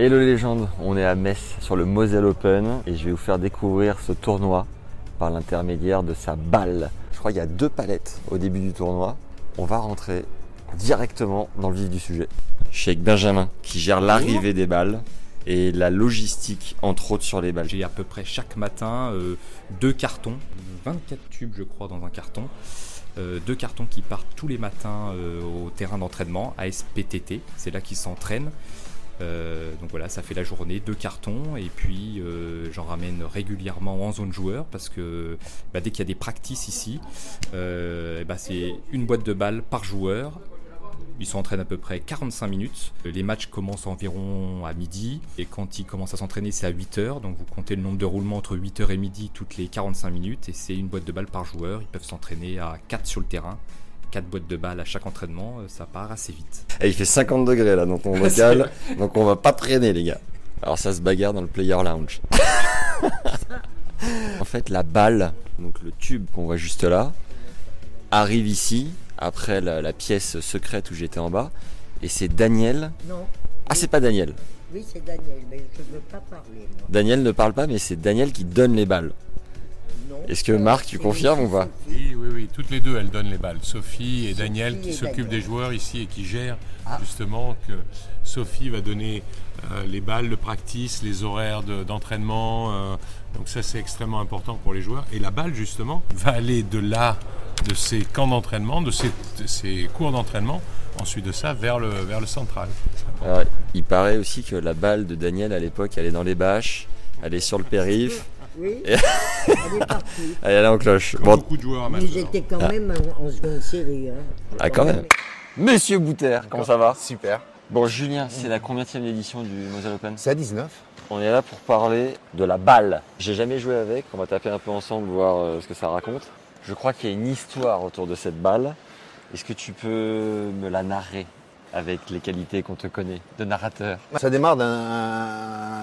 Hello les légendes, on est à Metz sur le Moselle Open et je vais vous faire découvrir ce tournoi par l'intermédiaire de sa balle. Je crois qu'il y a deux palettes au début du tournoi. On va rentrer directement dans le vif du sujet. Je suis avec Benjamin qui gère l'arrivée des balles et la logistique entre autres sur les balles. J'ai à peu près chaque matin euh, deux cartons, 24 tubes je crois dans un carton. Euh, deux cartons qui partent tous les matins euh, au terrain d'entraînement, ASPTT, c'est là qu'ils s'entraînent. Euh, donc voilà, ça fait la journée, deux cartons, et puis euh, j'en ramène régulièrement en zone joueur parce que bah, dès qu'il y a des practices ici, euh, bah, c'est une boîte de balles par joueur. Ils s'entraînent à peu près 45 minutes. Les matchs commencent environ à midi. Et quand ils commencent à s'entraîner, c'est à 8 heures. Donc vous comptez le nombre de roulements entre 8 heures et midi toutes les 45 minutes. Et c'est une boîte de balles par joueur. Ils peuvent s'entraîner à 4 sur le terrain. 4 boîtes de balles à chaque entraînement. Ça part assez vite. Et il fait 50 degrés là dans ton local, donc on va pas traîner les gars. Alors ça se bagarre dans le player lounge. en fait la balle, donc le tube qu'on voit juste là, arrive ici, après la, la pièce secrète où j'étais en bas, et c'est Daniel. Non. Ah c'est pas Daniel. Oui, c'est Daniel, mais je ne veux pas parler. moi. Daniel ne parle pas, mais c'est Daniel qui donne les balles. Est-ce que Marc, tu confirmes ou pas. Oui, oui, oui, toutes les deux, elles donnent les balles. Sophie et Daniel qui s'occupent des joueurs ici et qui gèrent Ah. justement que Sophie va donner euh, les balles, le practice, les horaires de- d'entraînement. euh, donc ça, c'est extrêmement important pour les joueurs. Et la balle, justement, va aller de là, de ces camps d'entraînement, de ces, de ces cours d'entraînement, ensuite de ça, vers le, vers le central. Alors, Il paraît aussi que la balle de Daniel à l'époque, elle est dans les bâches, elle est sur le périph, Oui, elle est partie. elle est en cloche. Comme Bon, beaucoup de joueurs Mais amateurs. j'étais quand même en, en seconde série. Hein. ah quand même. Monsieur Bouter, comment ça va? Super. Bon Julien, c'est la combienième édition du Moselle Open C'est à 19. On est là pour parler de la balle. J'ai jamais joué avec, on va taper un peu ensemble, voir euh, ce que ça raconte. Je crois qu'il y a une histoire autour de cette balle. Est-ce que tu peux me la narrer? Avec les qualités qu'on te connaît de narrateur Ça démarre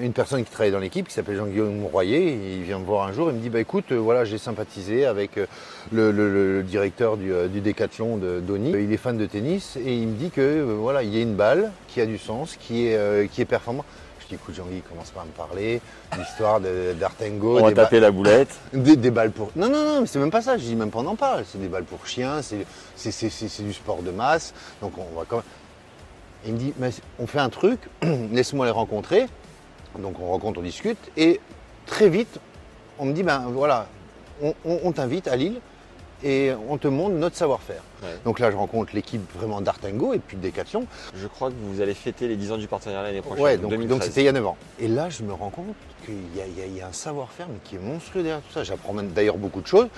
d'une personne qui travaille dans l'équipe qui s'appelle Jean-Guillaume Royer. Il vient me voir un jour et me dit bah écoute, euh, voilà, j'ai sympathisé avec euh, le, le- le- le directeur du, euh, du décathlon de Donny. Il est fan de tennis et il me dit que euh, voilà, il y a une balle qui a du sens, qui est, euh, qui est performante. Je dis écoute Jean-Guy, commence pas à me parler l'histoire de- d'Artengo. On va taper la boulette. Des, des balles pour. Non, non, non, mais c'est même pas ça. Je dis même pas on en parle. C'est des balles pour chiens, c'est c'est- c'est- c'est- c'est du sport de masse. Donc on va quand même. Il me dit, mais on fait un truc, laisse-moi les rencontrer. Donc on rencontre, on discute. Et très vite, on me dit, ben voilà, on, on- on t'invite à Lille et on te montre notre savoir-faire. Ouais. Donc là, je rencontre l'équipe vraiment d'Artengo et puis de Decathlon. Je crois que vous allez fêter les 10 ans du partenariat l'année prochaine. Ouais, donc donc 2013. donc c'était il y a 9 ans. Et là, je me rends compte qu'il y, y a- il y a un savoir-faire, mais qui est monstrueux derrière tout ça. J'apprends d'ailleurs beaucoup de choses.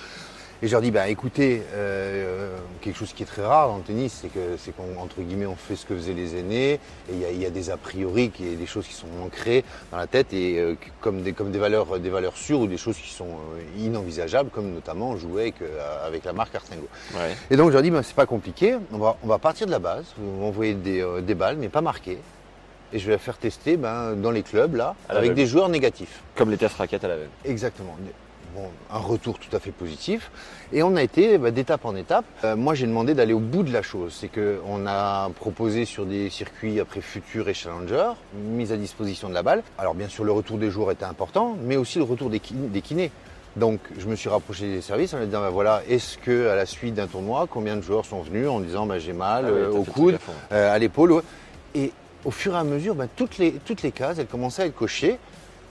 Et je leur dis, bah, écoutez, euh, quelque chose qui est très rare dans le tennis, c'est que c'est qu'on entre guillemets on fait ce que faisaient les aînés, et il y a, y a des a priori, qui, des choses qui sont ancrées dans la tête, et euh, comme, des, comme des, valeurs, des valeurs sûres ou des choses qui sont euh, inenvisageables, comme notamment jouer avec, avec la marque Artengo. Ouais. Et donc je leur dis, ben, c'est pas compliqué, on va, on va partir de la base, vous m'envoyez des, des balles, mais pas marquées. Et je vais la faire tester ben, dans les clubs, là, À avec des joueurs négatifs. Comme les tests raquettes à la veille. Exactement. Bon, un retour tout à fait positif. Et on a été bah, d'étape en étape. Euh, moi, j'ai demandé d'aller au bout de la chose. C'est qu'on a proposé sur des circuits après Futur et Challenger, mise à disposition de la balle. Alors, bien sûr, le retour des joueurs était important, mais aussi le retour des, kin- des kinés. Donc, je me suis rapproché des services en leur disant, bah, voilà, est-ce que à la suite d'un tournoi, combien de joueurs sont venus en disant, bah, j'ai mal Ah ouais, euh, au coude, euh, à l'épaule. ouais. Et au fur et à mesure, ben, toutes, les, toutes les cases, elles commençaient à être cochées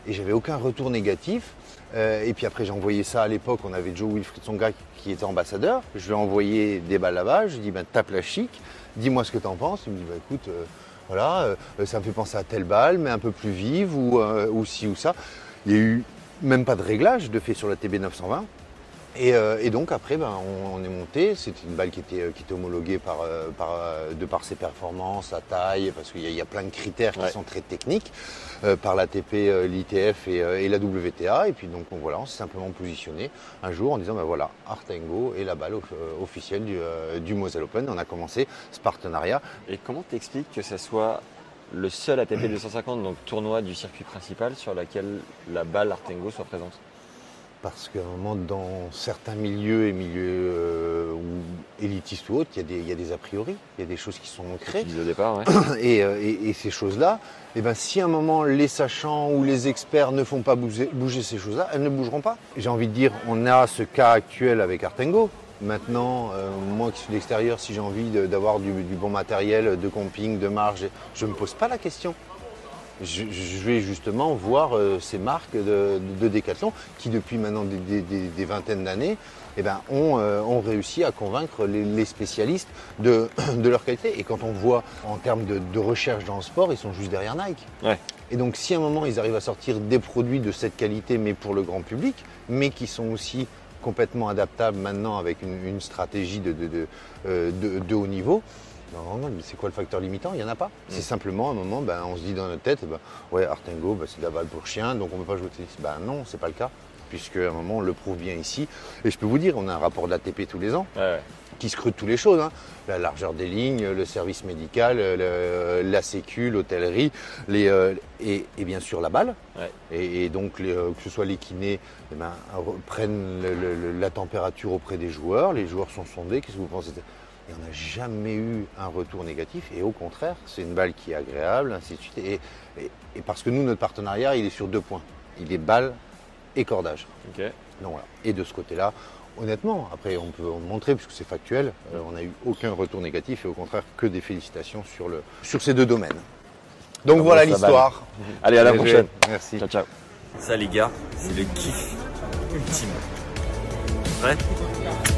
et j'avais aucun retour négatif. Euh, et puis après, j'ai envoyé ça à l'époque. On avait Joe Wilfried Songa qui était ambassadeur. Je lui ai envoyé des balles là-bas. Je lui ai dit, ben, tape la chic, dis-moi ce que tu en penses. Il me dit, bah, écoute, euh, voilà, euh, ça me fait penser à telle balle, mais un peu plus vive ou, ou ci ou ça. Il n'y a eu même pas de réglage de fait sur la TB 920. Et, euh, et donc après, ben, on, on est monté. C'était une balle qui était, euh, qui était homologuée par, euh, par, euh, de par ses performances, sa taille, parce qu'il y, y a plein de critères qui Ouais. sont très techniques, euh, par l'ATP, l'ITF et, et la WTA. Et puis donc on, voilà, on s'est simplement positionné un jour en disant, ben voilà, Artengo est la balle off- officielle du, du Moselle Open. On a commencé ce partenariat. Et comment t'expliques que ça soit le seul ATP 250, donc tournoi du circuit principal, sur laquelle la balle Artengo soit présente? Parce qu'à un moment, dans certains milieux et milieux euh, ou élitistes ou autres, il y, a des- y a des a priori, il y a des choses qui sont ancrées. au départ, ouais. Et, euh, et- et ces choses-là, eh ben, si à un moment les sachants ou les experts ne font pas bouger, bouger ces choses-là, elles ne bougeront pas. J'ai envie de dire, on a ce cas actuel avec Artengo. Maintenant, euh, moi qui suis de l'extérieur, si j'ai envie d'avoir du, du bon matériel de camping, de marge, je ne me pose pas la question. Je, je vais justement voir euh, ces marques de, de Décathlon qui, depuis maintenant des, des- des- des vingtaines d'années, eh ben, ont, euh, ont réussi à convaincre les, les spécialistes de, de leur qualité. Et quand on voit en termes de, de recherche dans le sport, ils sont juste derrière Nike. Ouais. Et donc, si à un moment ils arrivent à sortir des produits de cette qualité, mais pour le grand public, mais qui sont aussi complètement adaptables maintenant avec une, une stratégie de, de, de, euh, de- de haut niveau, non, non, mais c'est quoi le facteur limitant? Il n'y en a pas. C'est simplement à un moment, ben, on se dit dans notre tête, ben, ouais, Artengo, ben, c'est de la balle pour chien, donc on ne peut pas jouer au tennis. Ben non, c'est pas le cas, puisque à un moment, on le prouve bien ici. Et je peux vous dire, on a un rapport de l'ATP tous les ans Ouais, ouais. qui scrute toutes les choses. hein. La largeur des lignes, le service médical, le- la sécu, l'hôtellerie, les, euh, et, et bien sûr la balle. Ouais. Et, et donc les, euh, que ce soit les kinés eh ben, re- prennent le- le- le- la température auprès des joueurs, les joueurs sont sondés, qu'est-ce que vous pensez? Et on n'a jamais eu un retour négatif et au contraire, c'est une balle qui est agréable, ainsi de suite. Et, et- et parce que nous, notre partenariat, il est sur deux points. Il est balle et cordage. Donc voilà. Et de ce côté-là, honnêtement, après on peut en montrer puisque c'est factuel, euh, on n'a eu aucun retour négatif et au contraire que des félicitations sur, le, sur ces deux domaines. Donc Ah voilà l'histoire. Allez, à la prochaine. Merci. Ciao, ciao. Ça, les gars, c'est le kiff ultime. Ouais